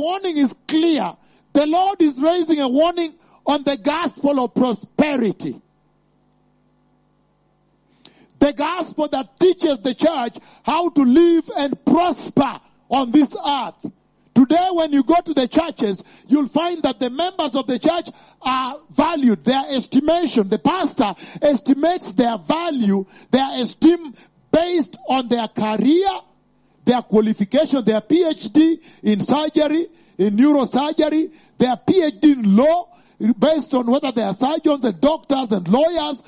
Warning is clear. The Lord is raising a warning on the gospel of prosperity. The gospel that teaches the church how to live and prosper on this earth. Today when you go to the churches, you'll find that the members of the church are valued. Their estimation, the pastor estimates their value, their esteem based on their career, their qualification, their PhD in surgery, in neurosurgery, their PhD in law, based on whether they are surgeons and doctors and lawyers,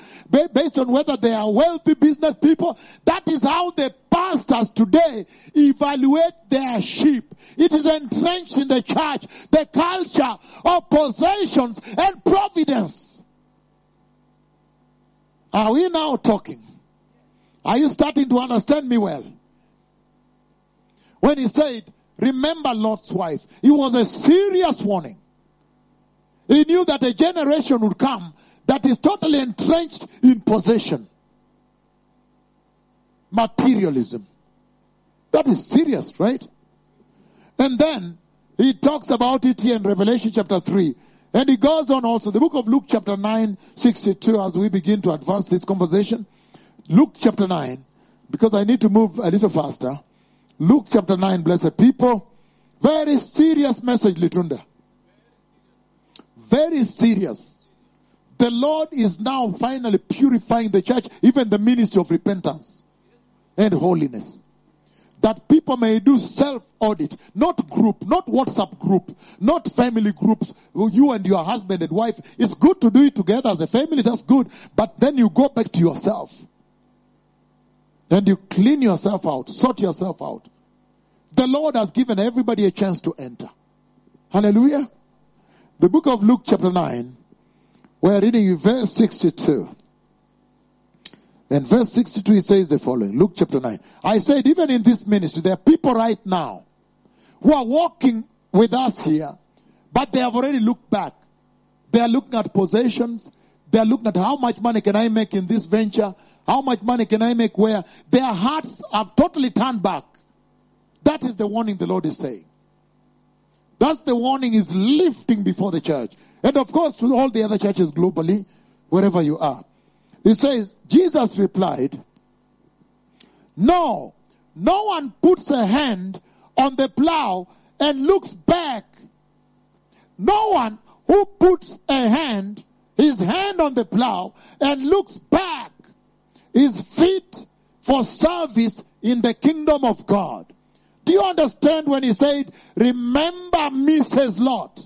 based on whether they are wealthy business people. That is how the pastors today evaluate their sheep. It is entrenched in the church, the culture of possessions and providence. Are we now talking? Are you starting to understand me well? When he said, remember Lot's wife, it was a serious warning. He knew that a generation would come that is totally entrenched in possession. Materialism. That is serious, right? And then he talks about it here in Revelation chapter 3. And he goes on also, the book of Luke chapter 9, 62, as we begin to advance this conversation. Luke chapter 9, because I need to move a little faster. Luke chapter 9, blessed people. Very serious message, Litunda. Very serious. The Lord is now finally purifying the church, even the ministry of repentance and holiness. That people may do self-audit, not group, not WhatsApp group, not family groups, you and your husband and wife. It's good to do it together as a family, that's good. But then you go back to yourself. And you clean yourself out, sort yourself out. The Lord has given everybody a chance to enter. Hallelujah. The book of Luke chapter 9, we're reading in verse 62. And verse 62 it says the following, Luke chapter 9. I said even in this ministry, there are people right now who are walking with us here, but they have already looked back. They are looking at possessions. They are looking at how much money can I make in this venture? How much money can I make where? Their hearts have totally turned back. That is the warning the Lord is saying. That's the warning is lifting before the church. And of course to all the other churches globally, wherever you are. He says, Jesus replied, No, no one puts a hand on the plow and looks back. No one who puts a hand, his hand on the plow and looks back is fit for service in the kingdom of God. Do you understand when he said, remember Mrs. Lot?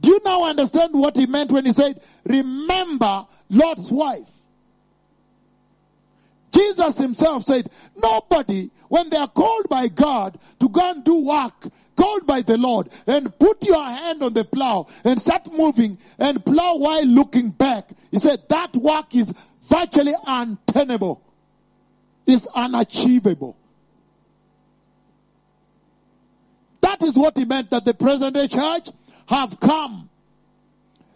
Do you now understand what he meant when he said, remember Lot's wife? Jesus himself said, nobody, when they are called by God to go and do work, called by the Lord, and put your hand on the plow and start moving and plow while looking back, he said that work is virtually untenable. Is unachievable. That is what he meant that the present day church have come.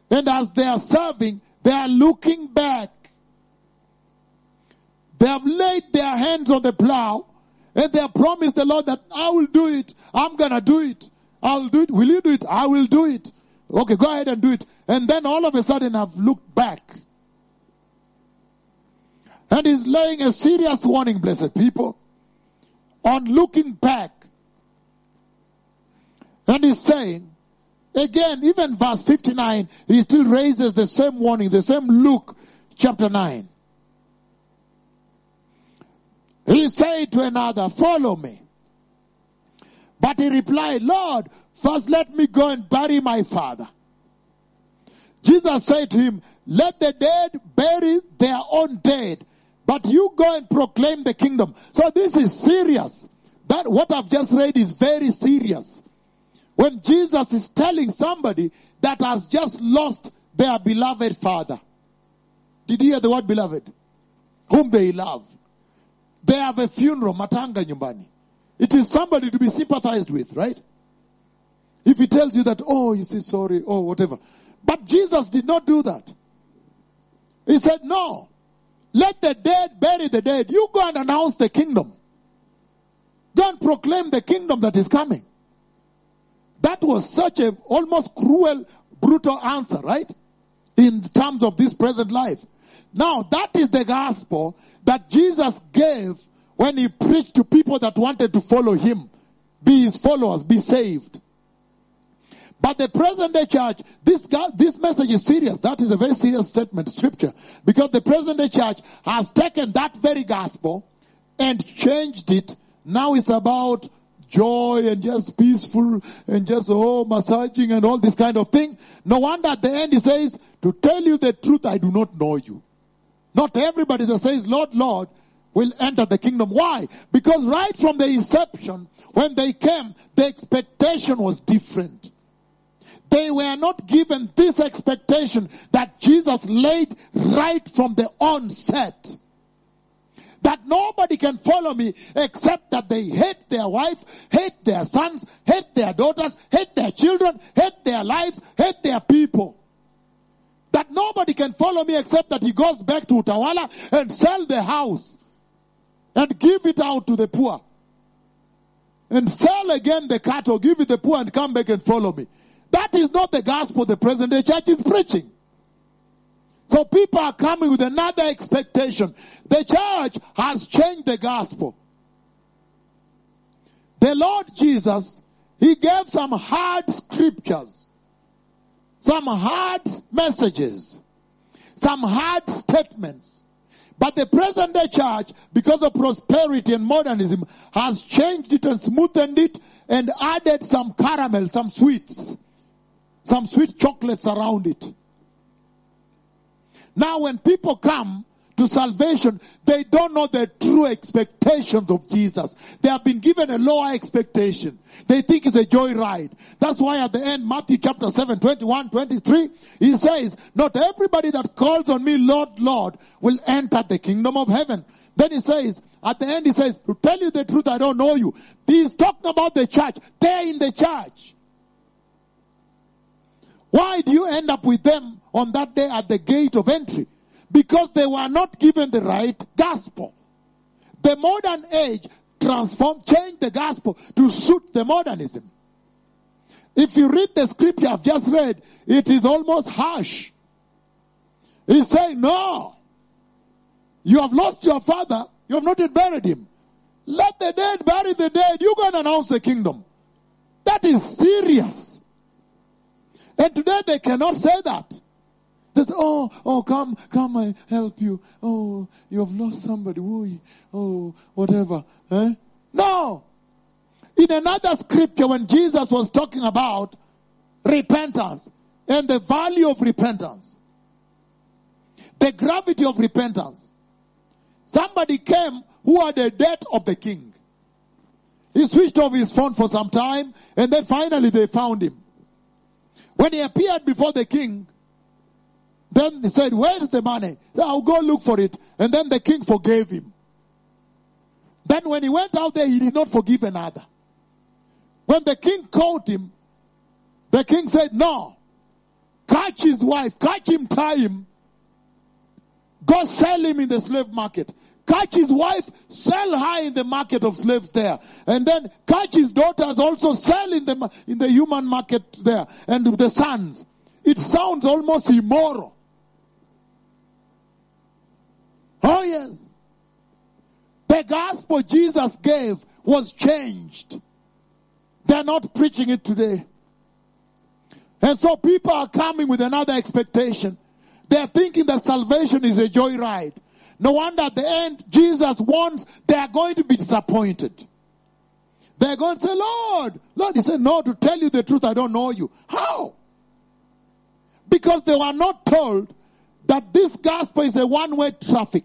And as they are serving, they are looking back. They have laid their hands on the plow and they have promised the Lord that I will do it. I'm gonna do it. I'll do it. Will you do it? I will do it. Okay, go ahead and do it. And then all of a sudden I've looked back. And he's laying a serious warning, blessed people, on looking back. And he's saying, again, even verse 59, he still raises the same warning, the same Luke chapter 9. He said to another, follow me. But he replied, Lord, first let me go and bury my father. Jesus said to him, let the dead bury their own dead, but you go and proclaim the kingdom. So this is serious. That what I've just read is very serious. When Jesus is telling somebody that has just lost their beloved father. Did you hear the word beloved? Whom they love. They have a funeral, matanga nyumbani. It is somebody to be sympathized with, right? If he tells you that, oh, you see, sorry, oh, whatever. But Jesus did not do that. He said, no. Let the dead bury the dead. You go and announce the kingdom. Go and proclaim the kingdom that is coming. That was such a almost cruel, brutal answer, right? In terms of this present life. Now, that is the gospel that Jesus gave when he preached to people that wanted to follow him. Be his followers, be saved. But the present day church, this, this message is serious. That is a very serious statement, scripture. Because the present day church has taken that very gospel and changed it. Now it's about joy and just peaceful and just, oh, massaging and all this kind of thing. No wonder at the end he says, to tell you the truth, I do not know you. Not everybody that says, Lord, Lord, will enter the kingdom. Why? Because right from the inception, when they came, the expectation was different. They were not given this expectation that Jesus laid right from the onset. That nobody can follow me except that they hate their wife, hate their sons, hate their daughters, hate their children, hate their lives, hate their people. That nobody can follow me except that he goes back to Utawala and sell the house and give it out to the poor. And sell again the cattle, give it to the poor and come back and follow me. That is not the gospel the present day church is preaching. So people are coming with another expectation. The church has changed the gospel. The Lord Jesus, He gave some hard scriptures, some hard messages, some hard statements. But the present day church, because of prosperity and modernism, has changed it and smoothened it and added some caramel, some sweets, some sweet chocolates around it. Now when people come to salvation, they don't know the true expectations of Jesus. They have been given a lower expectation. They think it's a joyride. That's why at the end, Matthew chapter 7, 21, 23, he says, not everybody that calls on me, Lord, Lord, will enter the kingdom of heaven. Then he says, at the end he says, to tell you the truth, I don't know you. He's talking about the church. They're in the church. Why do you end up with them on that day at the gate of entry? Because they were not given the right gospel. The modern age transformed, changed the gospel to suit the modernism. If you read the scripture I've just read, it is almost harsh. He's saying, no, you have lost your father, you have not yet buried him. Let the dead bury the dead. You go and announce the kingdom. That is serious. And today they cannot say that. Say, oh, oh, come, come, I help you. Oh, you have lost somebody. Oh, oh whatever. Eh? No. In another scripture, when Jesus was talking about repentance and the value of repentance, the gravity of repentance, somebody came who had a debt of the king. He switched off his phone for some time and then finally they found him. When he appeared before the king, then he said, Where's the money? I'll go look for it. And then the king forgave him. Then when he went out there, he did not forgive another. When the king caught him, the king said, No, catch his wife, catch him, tie him, go sell him in the slave market catch his wife, sell her in the market of slaves there. And then catch his daughters also sell in the, in the human market there. And the sons. It sounds almost immoral. Oh yes. The gospel Jesus gave was changed. They're not preaching it today. And so people are coming with another expectation. They're thinking that salvation is a joyride. No wonder at the end, Jesus warns they are going to be disappointed. They're going to say, Lord, Lord, he said, no, to tell you the truth, I don't know you. How? Because they were not told that this gospel is a one-way traffic.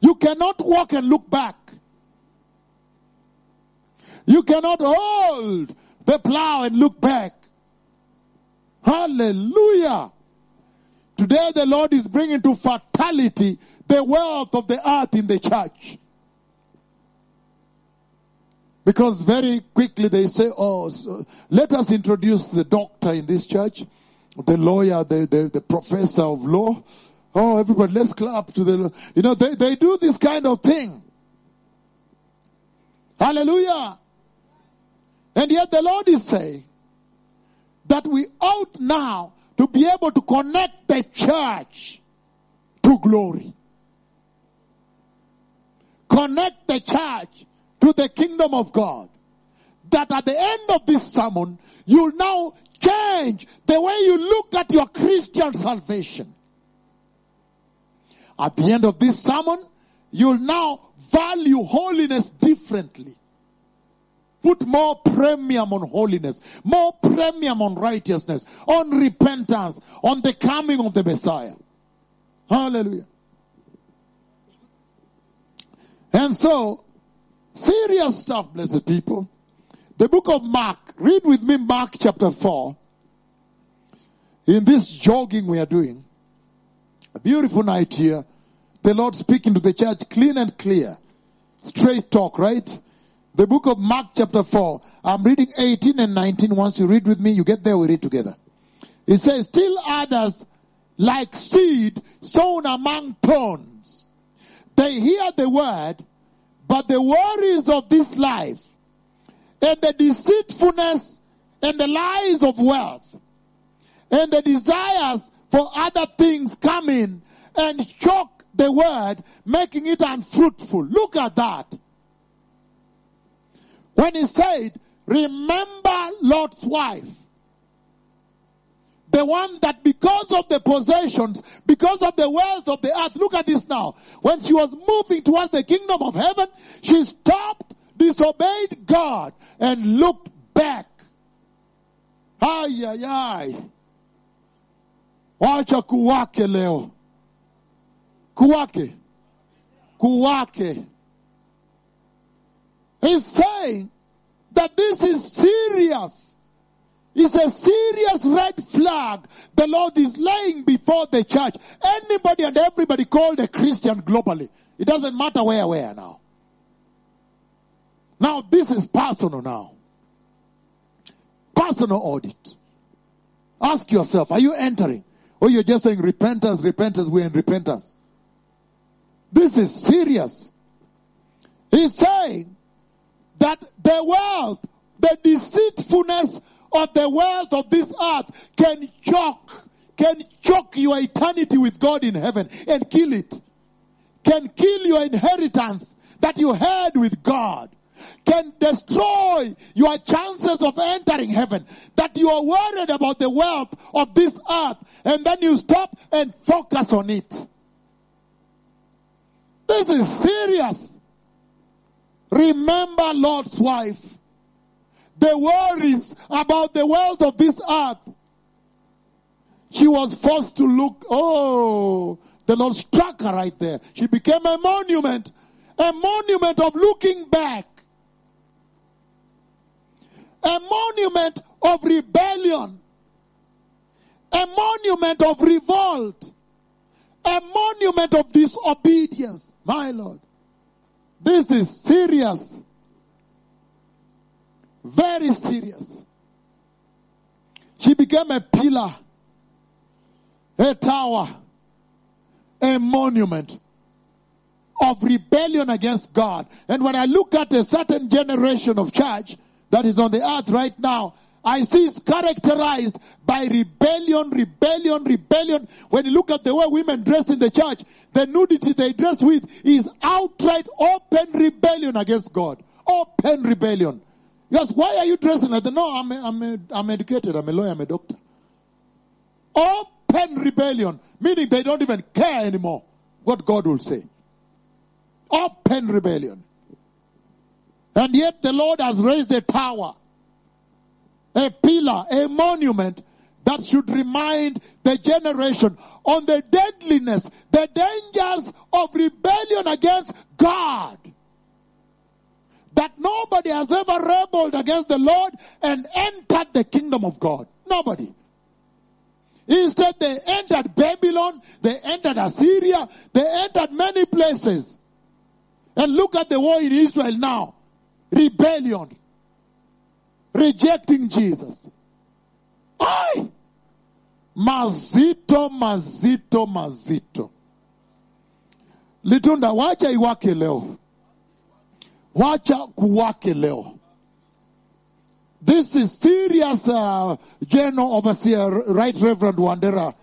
You cannot walk and look back. You cannot hold the plow and look back. Hallelujah. Today the Lord is bringing to fatality the wealth of the earth in the church. Because very quickly they say, oh, so let us introduce the doctor in this church, the lawyer, the, the, the professor of law. Oh, everybody, let's clap to the, you know, they, they do this kind of thing. Hallelujah. And yet the Lord is saying that we ought now to be able to connect the church to glory. Connect the church to the kingdom of God. That at the end of this sermon, you'll now change the way you look at your Christian salvation. At the end of this sermon, you'll now value holiness differently. Put more premium on holiness, more premium on righteousness, on repentance, on the coming of the Messiah. Hallelujah. And so, serious stuff, blessed people. The book of Mark, read with me Mark chapter 4. In this jogging we are doing, a beautiful night here, the Lord speaking to the church clean and clear. Straight talk, right? The book of Mark chapter 4. I'm reading 18 and 19. Once you read with me, you get there, we read together. It says, still others like seed sown among thorns. They hear the word, but the worries of this life and the deceitfulness and the lies of wealth and the desires for other things come in and choke the word, making it unfruitful. Look at that. When he said, remember Lot's wife. The one that because of the possessions, because of the wealth of the earth, look at this now. When she was moving towards the kingdom of heaven, she stopped, disobeyed God, and looked back. Ay, ay, ay. Wacha kuwake leo. Kuwake. Kuwake. He's saying that this is serious. It's a serious red flag the Lord is laying before the church. Anybody and everybody called a Christian globally. It doesn't matter where, where now. Now this is personal now. Personal audit. Ask yourself, are you entering? Or you're just saying repentance, repentance, we're in repentance. This is serious. He's saying that the wealth, the deceitfulness of the wealth of this earth can choke, can choke your eternity with God in heaven and kill it. Can kill your inheritance that you had with God. Can destroy your chances of entering heaven. That you are worried about the wealth of this earth and then you stop and focus on it. This is serious. Remember Lot's wife. The worries about the wealth of this earth. She was forced to look, oh, the Lord struck her right there. She became a monument, a monument of looking back, a monument of rebellion, a monument of revolt, a monument of disobedience. My Lord. This is serious. Very serious. She became a pillar, a tower, a monument of rebellion against God. And when I look at a certain generation of church that is on the earth right now, I see it's characterized by rebellion, rebellion, rebellion. When you look at the way women dress in the church, the nudity they dress with is outright open rebellion against God. Open rebellion. Yes, why are you dressing like that? No, I'm, I'm, I'm educated, I'm a lawyer, I'm a doctor. Open rebellion, meaning they don't even care anymore what God will say. Open rebellion. And yet the Lord has raised a tower a pillar, a monument that should remind the generation on the deadliness, the dangers of rebellion against God. That nobody has ever rebelled against the Lord and entered the kingdom of God. Nobody. Instead, they entered Babylon, they entered Assyria, they entered many places. And look at the war in Israel now. Rebellion rejecting Jesus. Ay! Mazito, mazito, mazito. Litunda, wacha iwake leo. wacha kuwake leo. This is serious, uh, General Overseer, Right Reverend Wandera.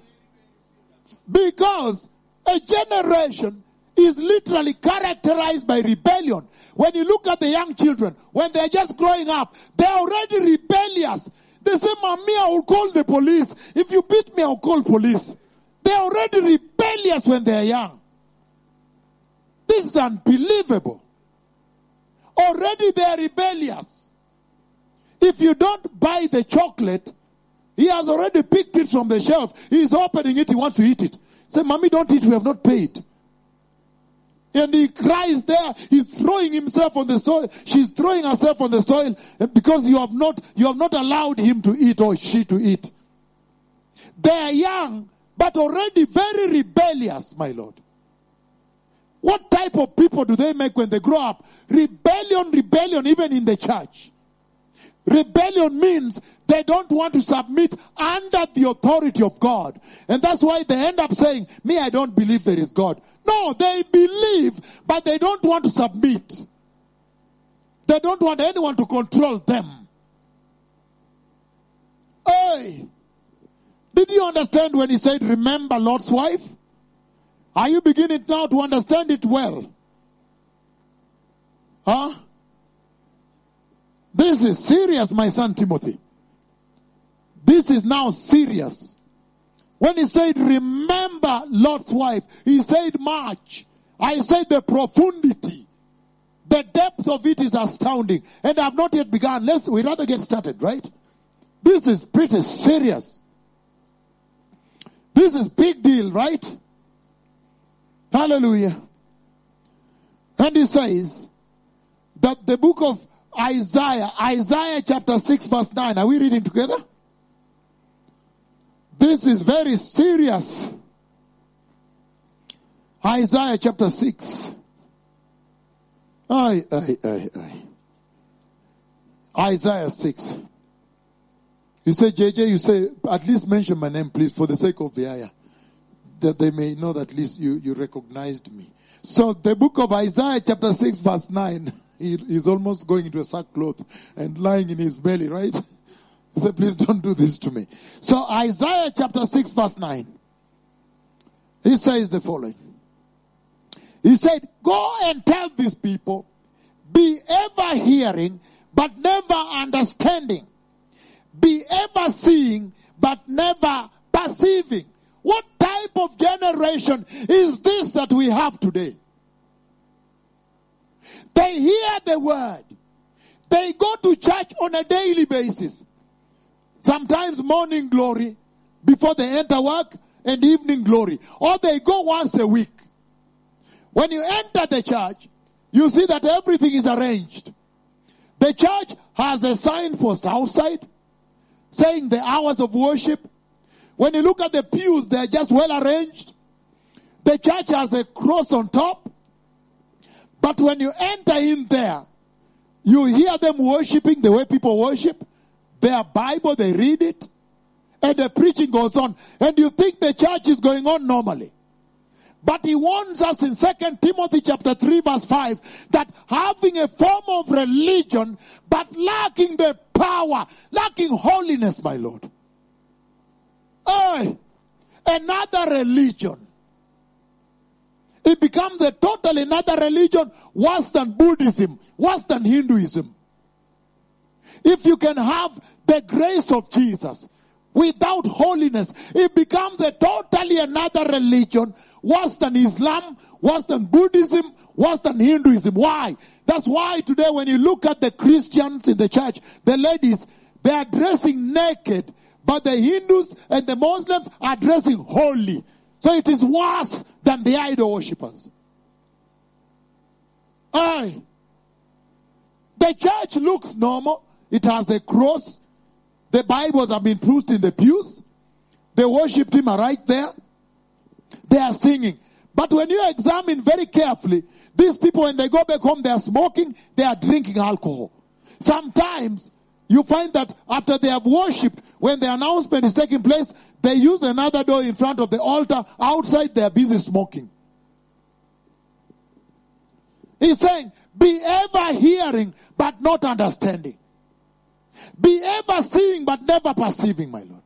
Because a generation is literally characterized by rebellion. When you look at the young children, when they're just growing up, they're already rebellious. They say, Mommy, I will call the police. If you beat me, I'll call police. They're already rebellious when they're young. This is unbelievable. Already they're rebellious. If you don't buy the chocolate, he has already picked it from the shelf. He's opening it. He wants to eat it. Say, mommy, don't eat. We have not paid. And he cries there. He's throwing himself on the soil. She's throwing herself on the soil because you have not, you have not allowed him to eat or she to eat. They are young, but already very rebellious, my Lord. What type of people do they make when they grow up? Rebellion, rebellion, even in the church. Rebellion means they don't want to submit under the authority of God. And that's why they end up saying, me, I don't believe there is God. No, they believe, but they don't want to submit. They don't want anyone to control them. Hey, did you understand when he said, remember Lot's wife? Are you beginning now to understand it well? Huh? This is serious, my son Timothy. This is now serious. When he said, remember Lot's wife, he said much. I said the profundity. The depth of it is astounding. And I've not yet begun. Let's, we rather get started, right? This is pretty serious. This is big deal, right? Hallelujah. And he says that the book of Isaiah, Isaiah chapter 6 verse 9. Are we reading together? This is very serious. Isaiah chapter 6. Aye. Isaiah 6. You say, JJ, you say, at least mention my name, please, for the sake of the. That they may know that at least you, you recognized me. So the book of Isaiah chapter 6 verse 9. He, he's almost going into a sackcloth and lying in his belly, right? He said, please don't do this to me. So Isaiah chapter 6 verse 9. He says the following. He said, go and tell these people, be ever hearing, but never understanding. Be ever seeing, but never perceiving. What type of generation is this that we have today? They hear the word. They go to church on a daily basis. Sometimes morning glory before they enter work and evening glory. Or they go once a week. When you enter the church, you see that everything is arranged. The church has a signpost outside saying the hours of worship. When you look at the pews, they're just well arranged. The church has a cross on top. But when you enter in there, you hear them worshiping the way people worship. Their Bible, they read it. And the preaching goes on. And you think the church is going on normally. But he warns us in 2 Timothy chapter 3 verse 5 that having a form of religion but lacking the power, lacking holiness, my Lord. Hey, another religion. It becomes a totally another religion worse than Buddhism, worse than Hinduism. If you can have the grace of Jesus without holiness, it becomes a totally another religion worse than Islam, worse than Buddhism, worse than Hinduism. Why? That's why today when you look at the Christians in the church, the ladies, they are dressing naked, but the Hindus and the Muslims are dressing holy. So it is worse than the idol worshippers. Aye. The church looks normal. It has a cross. The Bibles have been put in the pews. They worship him right there. They are singing. But when you examine very carefully, these people, when they go back home, they are smoking, they are drinking alcohol. Sometimes you find that after they have worshipped, when the announcement is taking place, they use another door in front of the altar. Outside, they are busy smoking. He's saying, be ever hearing but not understanding. Be ever seeing but never perceiving, my Lord.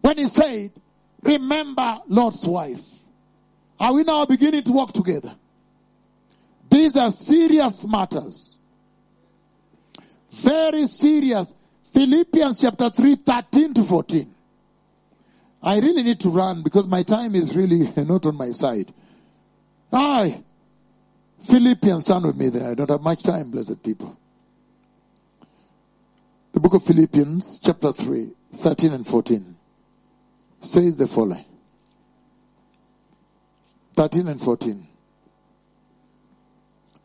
When he said, remember Lot's wife. Are we now beginning to work together? These are serious matters. Very serious. Philippians chapter 3, 13 to 14. I really need to run because my time is really not on my side. Aye. Philippians, stand with me there. I don't have much time, blessed people. The book of Philippians, chapter 3, 13 and 14, says the following. 13 and 14.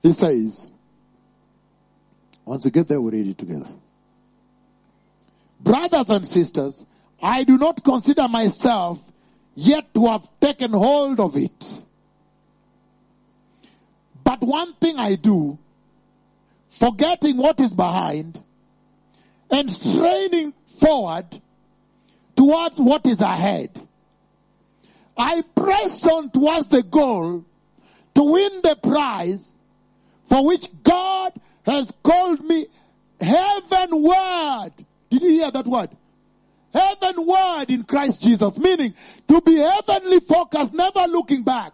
He says, once we get there, we read it together. Brothers and sisters, I do not consider myself yet to have taken hold of it. But one thing I do, forgetting what is behind and straining forward towards what is ahead. I press on towards the goal to win the prize for which God has called me heavenward. Did you hear that word? Heavenward in Christ Jesus, meaning to be heavenly focused, never looking back.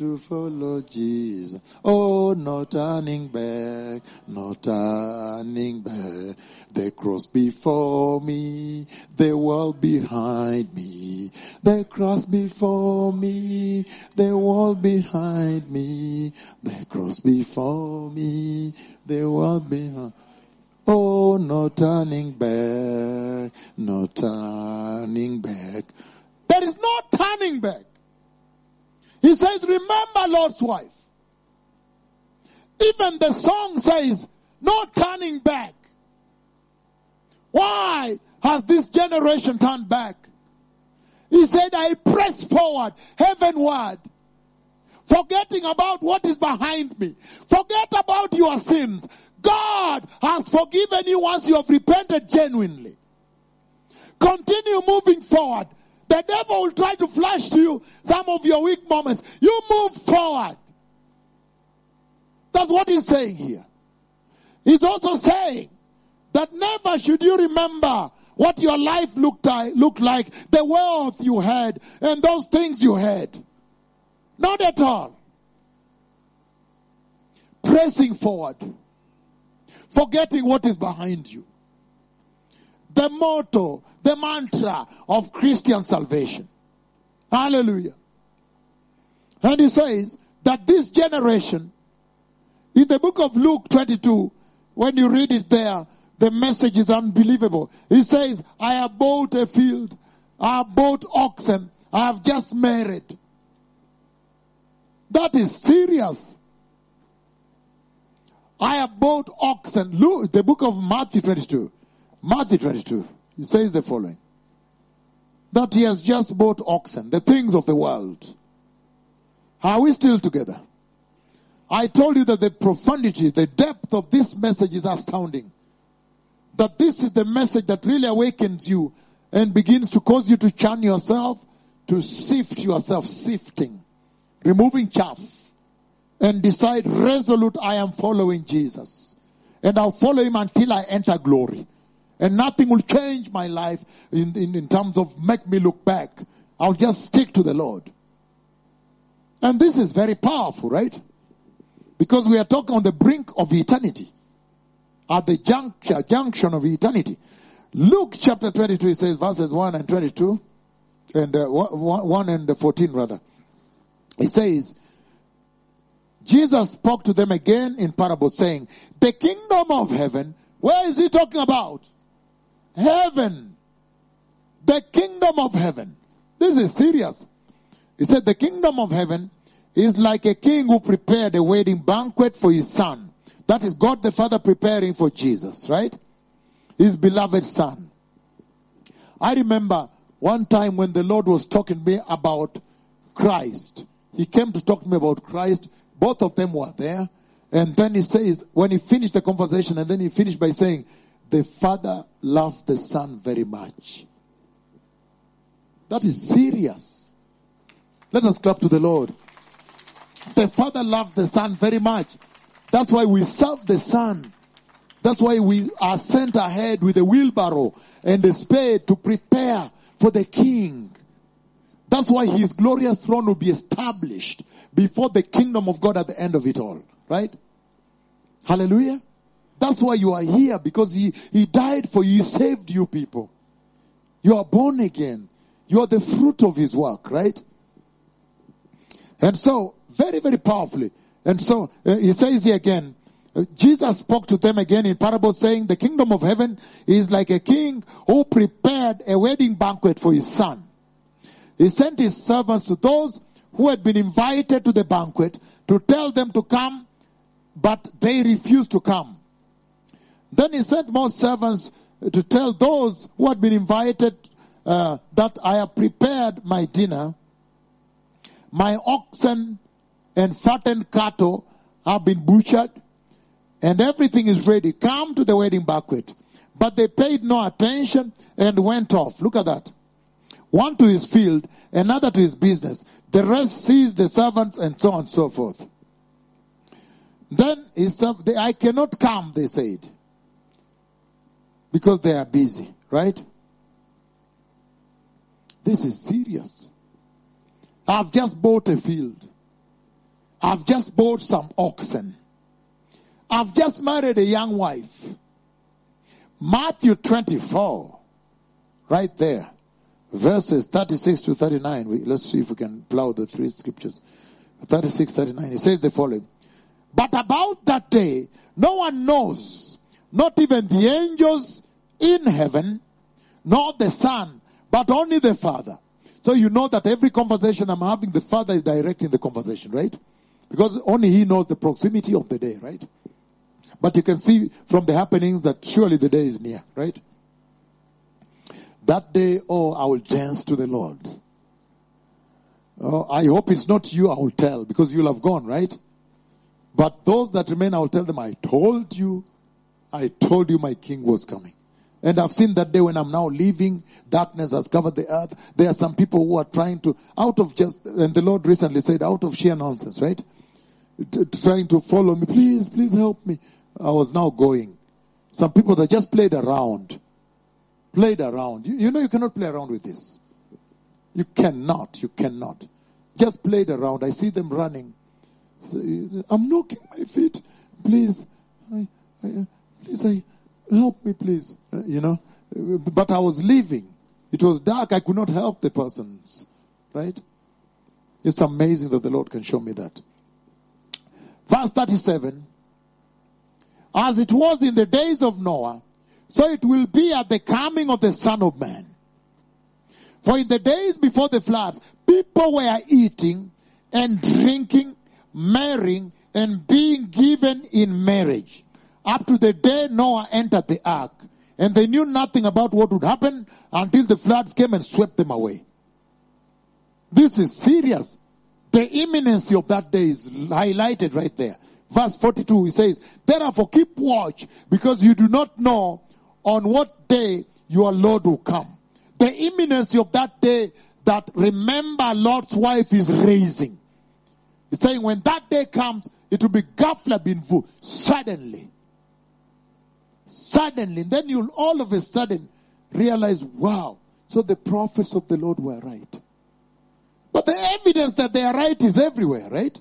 to follow Jesus. Oh, no turning back, no turning back. The cross before me, the world behind me. The cross before me, the world behind me. The cross before me, the world behind Oh, no turning back, no turning back. There is no turning back. He says, remember Lot's wife. Even the song says, no turning back. Why has this generation turned back? He said, I press forward, heavenward, forgetting about what is behind me. Forget about your sins. God has forgiven you once you have repented genuinely. Continue moving forward. The devil will try to flash to you some of your weak moments. You move forward. That's what he's saying here. He's also saying that never should you remember what your life looked, looked like, the wealth you had, and those things you had. Not at all. Pressing forward. Forgetting what is behind you. The motto, the mantra of Christian salvation. Hallelujah. And he says that this generation, in the book of Luke 22, when you read it there, the message is unbelievable. He says, I have bought a field. I have bought oxen. I have just married. That is serious. I have bought oxen. Look, the book of Matthew 22. Matthew 22. He says the following. That he has just bought oxen, the things of the world. Are we still together? I told you that the profundity, the depth of this message is astounding. That this is the message that really awakens you and begins to cause you to churn yourself, to sift yourself, sifting, removing chaff, and decide resolute I am following Jesus. And I'll follow him until I enter glory. And nothing will change my life in, in, in terms of make me look back. I'll just stick to the Lord. And this is very powerful, right? Because we are talking on the brink of eternity. At the juncture, junction of eternity. Luke chapter 22, it says verses 1 and 22. And uh, 1 and 14 rather. It says, Jesus spoke to them again in parable saying, the kingdom of heaven, where is he talking about? Heaven. The kingdom of heaven. This is serious. He said the kingdom of heaven is like a king who prepared a wedding banquet for his son. That is God the Father preparing for Jesus, right? His beloved son. I remember one time when the Lord was talking to me about Christ. He came to talk to me about Christ Both of them were there. And then he says, when he finished the conversation, and then he finished by saying, the father loved the son very much. That is serious. Let us clap to the Lord. The father loved the son very much. That's why we serve the son. That's why we are sent ahead with a wheelbarrow and a spade to prepare for the king. That's why his glorious throne will be established before the kingdom of God at the end of it all. Right? Hallelujah. That's why you are here because he, he died for you. He saved you people. You are born again. You are the fruit of his work, right? And so, very, very powerfully. And so, uh, he says here again, uh, Jesus spoke to them again in parable saying, the kingdom of heaven is like a king who prepared a wedding banquet for his son. He sent his servants to those who had been invited to the banquet to tell them to come, but they refused to come. Then he sent more servants to tell those who had been invited uh, that I have prepared my dinner. My oxen and fattened cattle have been butchered and everything is ready. Come to the wedding banquet. But they paid no attention and went off. Look at that. One to his field, another to his business. The rest seized the servants and so on and so forth. Then he said, I cannot come, they said. Because they are busy, right? This is serious. I've just bought a field. I've just bought some oxen. I've just married a young wife. Matthew 24, right there, verses 36 to 39. We, let's see if we can plow the three scriptures. 36, 39. It says the following. But about that day, no one knows, not even the angels in heaven, nor the Son, but only the Father. So you know that every conversation I'm having, the Father is directing the conversation, right? Because only He knows the proximity of the day, right? But you can see from the happenings that surely the day is near, right? That day, oh, I will dance to the Lord. Oh, I hope it's not you I will tell because you'll have gone, right? But those that remain, I will tell them, I told you, I told you my king was coming. And I've seen that day when I'm now leaving, darkness has covered the earth. There are some people who are trying to, out of just, and the Lord recently said, out of sheer nonsense, right? T- trying to follow me. Please, please help me. I was now going. Some people that just played around. Played around. You, you know you cannot play around with this. You cannot. You cannot. Just played around. I see them running. So, I'm knocking my feet. Please, I, I, please, I, help me, please. Uh, you know, but I was leaving. It was dark. I could not help the persons. Right? It's amazing that the Lord can show me that. Verse 37. As it was in the days of Noah, so it will be at the coming of the Son of Man. For in the days before the floods, people were eating and drinking, marrying, and being given in marriage. Up to the day Noah entered the ark. And they knew nothing about what would happen until the floods came and swept them away. This is serious. The imminency of that day is highlighted right there. Verse 42, he says, Therefore keep watch, because you do not know on what day your Lord will come. The imminency of that day that remember Lot's wife is raising. He's saying when that day comes, it will be gafla binvu, suddenly. Suddenly. Then you'll all of a sudden realize, wow, so the prophets of the Lord were right. But the evidence that they are right is everywhere, right?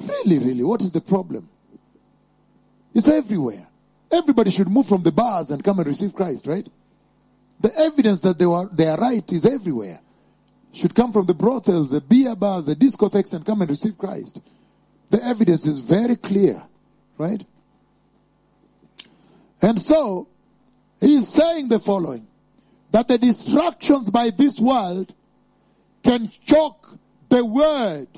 Really, really, what is the problem? It's everywhere. Everybody should move from the bars and come and receive Christ, right? The evidence that they were they are right is everywhere. Should come from the brothels, the beer bars, the discotheques, and come and receive Christ. The evidence is very clear, right? And so, he is saying the following that the distractions by this world can choke the word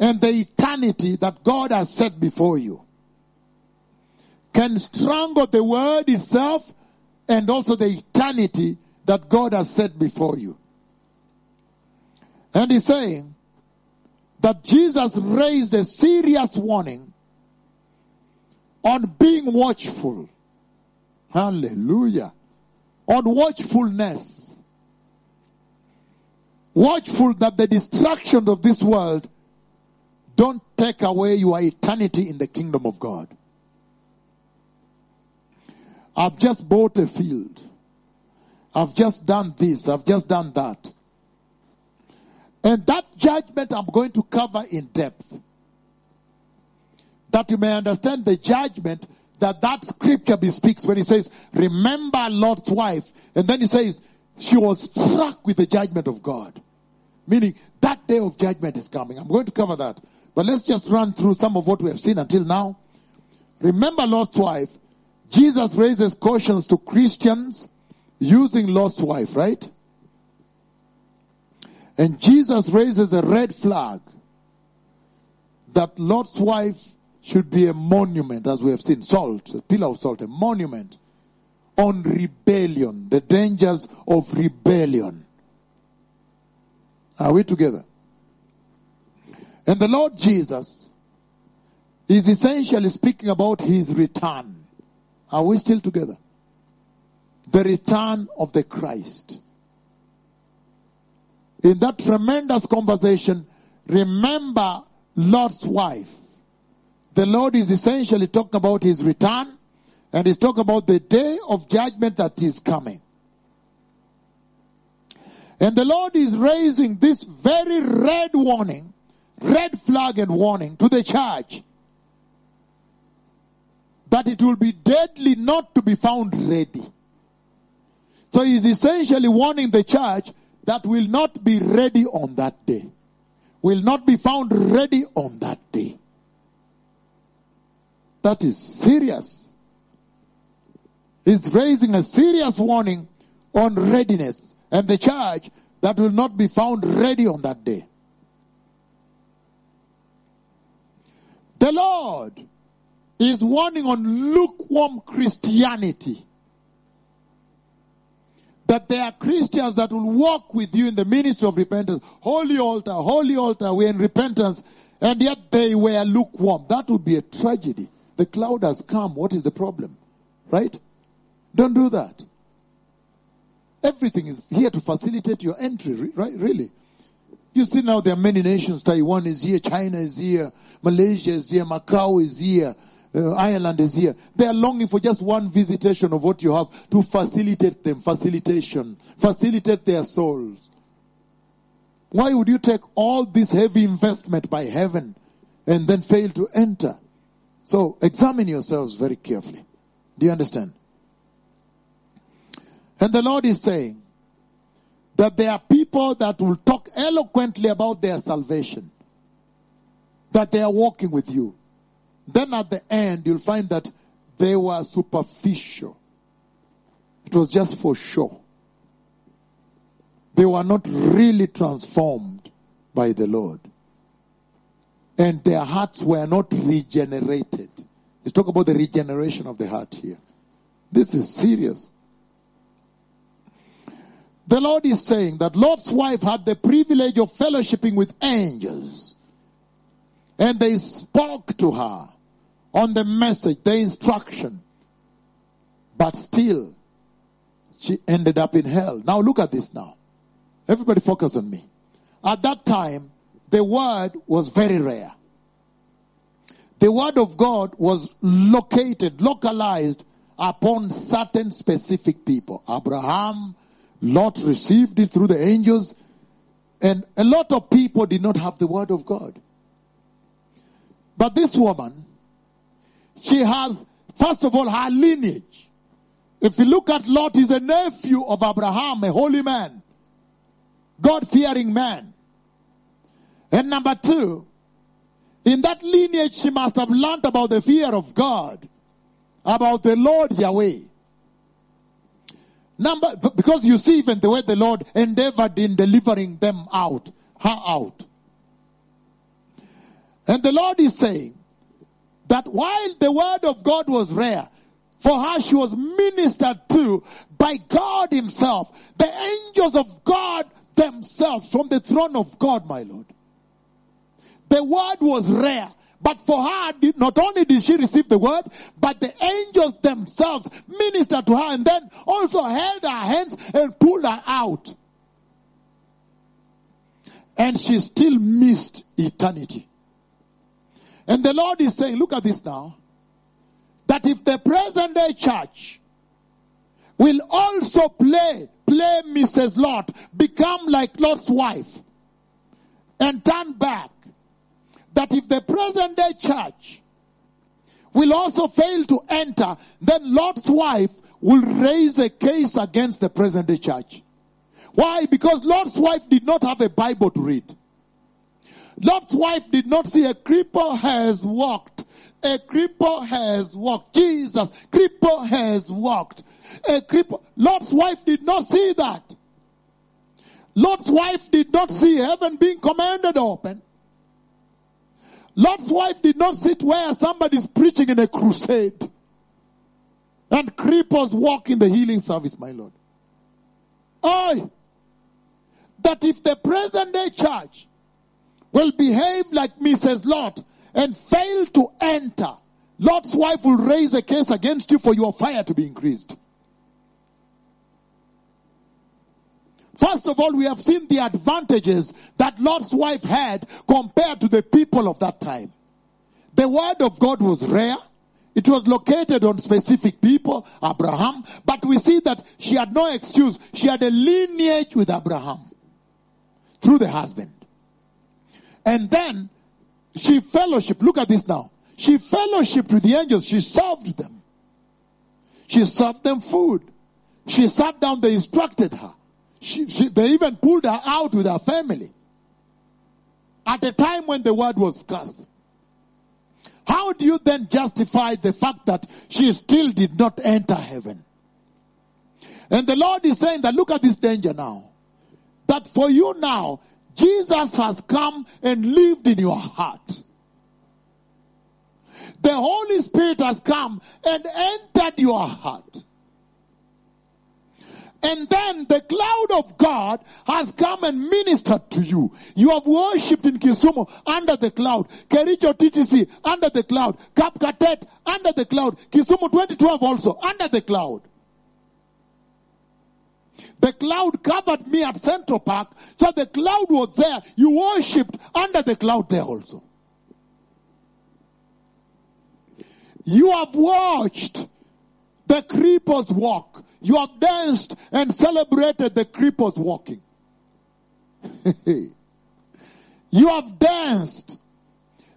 and the eternity that God has set before you. Can strangle the word itself and also the eternity that God has set before you. And he's saying that Jesus raised a serious warning on being watchful. Hallelujah. On watchfulness. Watchful that the distractions of this world don't take away your eternity in the kingdom of God. I've just bought a field. I've just done this. I've just done that. And that judgment I'm going to cover in depth. That you may understand the judgment that that scripture bespeaks when he says, remember Lot's wife. And then he says, she was struck with the judgment of God. Meaning that day of judgment is coming. I'm going to cover that. But let's just run through some of what we have seen until now. Remember Lot's wife. Jesus raises cautions to Christians using Lot's wife, right? And Jesus raises a red flag that Lot's wife should be a monument, as we have seen, salt, a pillar of salt, a monument on rebellion, the dangers of rebellion. Are we together? And the Lord Jesus is essentially speaking about his return. Are we still together? The return of the Christ. In that tremendous conversation, remember Lot's wife. The Lord is essentially talking about his return and he's talking about the day of judgment that is coming. And the Lord is raising this very red warning, red flag and warning to the church that it will be deadly not to be found ready. So he's essentially warning the church that will not be ready on that day. Will not be found ready on that day. That is serious. He's raising a serious warning on readiness and the church that will not be found ready on that day. The Lord is warning on lukewarm Christianity. That there are Christians that will walk with you in the ministry of repentance. Holy altar, holy altar, we're in repentance, and yet they were lukewarm. That would be a tragedy. The cloud has come. What is the problem? Right? Don't do that. Everything is here to facilitate your entry, right? Really. You see now there are many nations. Taiwan is here, China is here, Malaysia is here, Macau is here, uh, Ireland is here. They are longing for just one visitation of what you have to facilitate them, facilitation, facilitate their souls. Why would you take all this heavy investment by heaven and then fail to enter? So examine yourselves very carefully. Do you understand? And the Lord is saying that there are people that will talk eloquently about their salvation, that they are walking with you. Then at the end, you'll find that they were superficial. It was just for show. They were not really transformed by the Lord. And their hearts were not regenerated. Let's talk about the regeneration of the heart here. This is serious. The Lord is saying that Lot's wife had the privilege of fellowshipping with angels. And they spoke to her on the message, the instruction. But still, she ended up in hell. Now look at this now. Everybody focus on me. At that time, the word was very rare. The word of God was located, localized upon certain specific people. Abraham, Lot received it through the angels, and a lot of people did not have the word of God. But this woman, she has, first of all, her lineage. If you look at Lot, he's a nephew of Abraham, a holy man, God fearing man. And number two, in that lineage, she must have learned about the fear of God, about the Lord Yahweh. Number, because you see even the way the Lord endeavored in delivering them out, her out. And the Lord is saying that while the word of God was rare, for her she was ministered to by God himself, the angels of God themselves from the throne of God, my Lord. The word was rare. But for her, not only did she receive the word, but the angels themselves ministered to her and then also held her hands and pulled her out. And she still missed eternity. And the Lord is saying, look at this now, that if the present day church will also play, play Mrs. Lot, become like Lot's wife, and turn back, that if the present day church will also fail to enter, then Lot's wife will raise a case against the present day church. Why? Because Lot's wife did not have a Bible to read. Lot's wife did not see a cripple has walked. A cripple has walked. Jesus, cripple has walked. A cripple. Lot's wife did not see that. Lot's wife did not see heaven being commanded open. Lot's wife did not sit where somebody's preaching in a crusade. And cripples walk in the healing service, my Lord. I that if the present day church will behave like Mrs. Lot and fail to enter, Lot's wife will raise a case against you for your fire to be increased. First of all, we have seen the advantages that Lot's wife had compared to the people of that time. The word of God was rare. It was located on specific people, Abraham, but we see that she had no excuse. She had a lineage with Abraham through the husband. And then she fellowship. Look at this now. She fellowshiped with the angels. She served them. She served them food. She sat down. They instructed her. She, she, they even pulled her out with her family. At a time when the word was scarce. How do you then justify the fact that she still did not enter heaven? And the Lord is saying that look at this danger now. That for you now, Jesus has come and lived in your heart. The Holy Spirit has come and entered your heart. And then the cloud of God has come and ministered to you. You have worshipped in Kisumu under the cloud. Kericho TTC under the cloud. Kapkatet under the cloud. Kisumu 2012 also under the cloud. The cloud covered me at Central Park. So the cloud was there. You worshipped under the cloud there also. You have watched the creepers walk. You have danced and celebrated the creepers walking. you have danced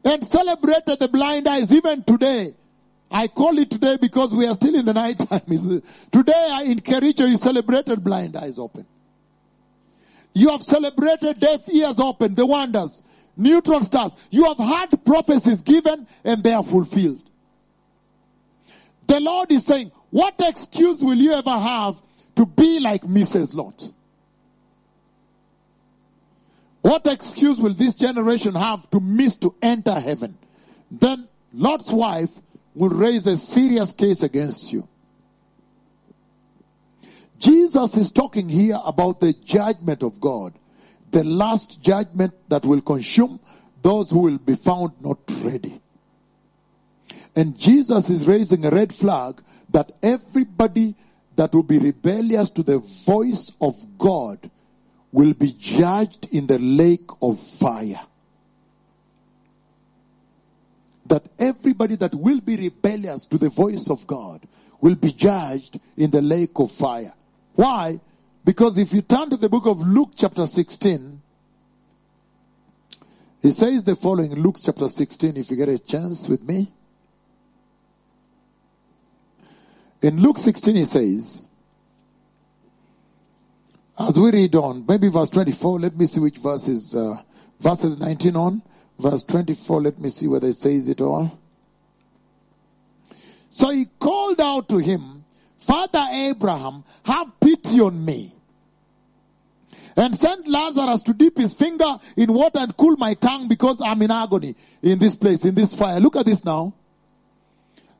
and celebrated the blind eyes even today. I call it today because we are still in the night time. Today in Kericho you celebrated blind eyes open. You have celebrated deaf ears open, the wonders, neutron stars. You have had prophecies given and they are fulfilled. The Lord is saying, what excuse will you ever have to be like Mrs. Lot? What excuse will this generation have to miss to enter heaven? Then Lot's wife will raise a serious case against you. Jesus is talking here about the judgment of God, the last judgment that will consume those who will be found not ready. And Jesus is raising a red flag that everybody that will be rebellious to the voice of God will be judged in the lake of fire. That everybody that will be rebellious to the voice of God will be judged in the lake of fire. Why? Because if you turn to the book of Luke chapter 16, it says the following, Luke chapter 16, if you get a chance with me. In Luke 16 he says, as we read on, maybe verse 24, let me see which verse is, uh, verses 19 on, verse 24, let me see whether it says it all. So he called out to him, Father Abraham, have pity on me. And send Lazarus to dip his finger in water and cool my tongue because I'm in agony in this place, in this fire. Look at this now.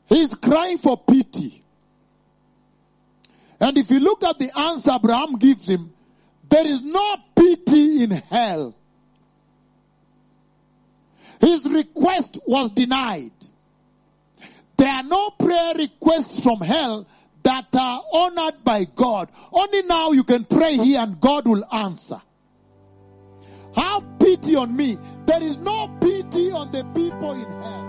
He's crying for pity. And if you look at the answer Abraham gives him, there is no pity in hell. His request was denied. There are no prayer requests from hell that are honored by God. Only now you can pray here and God will answer. Have pity on me. There is no pity on the people in hell.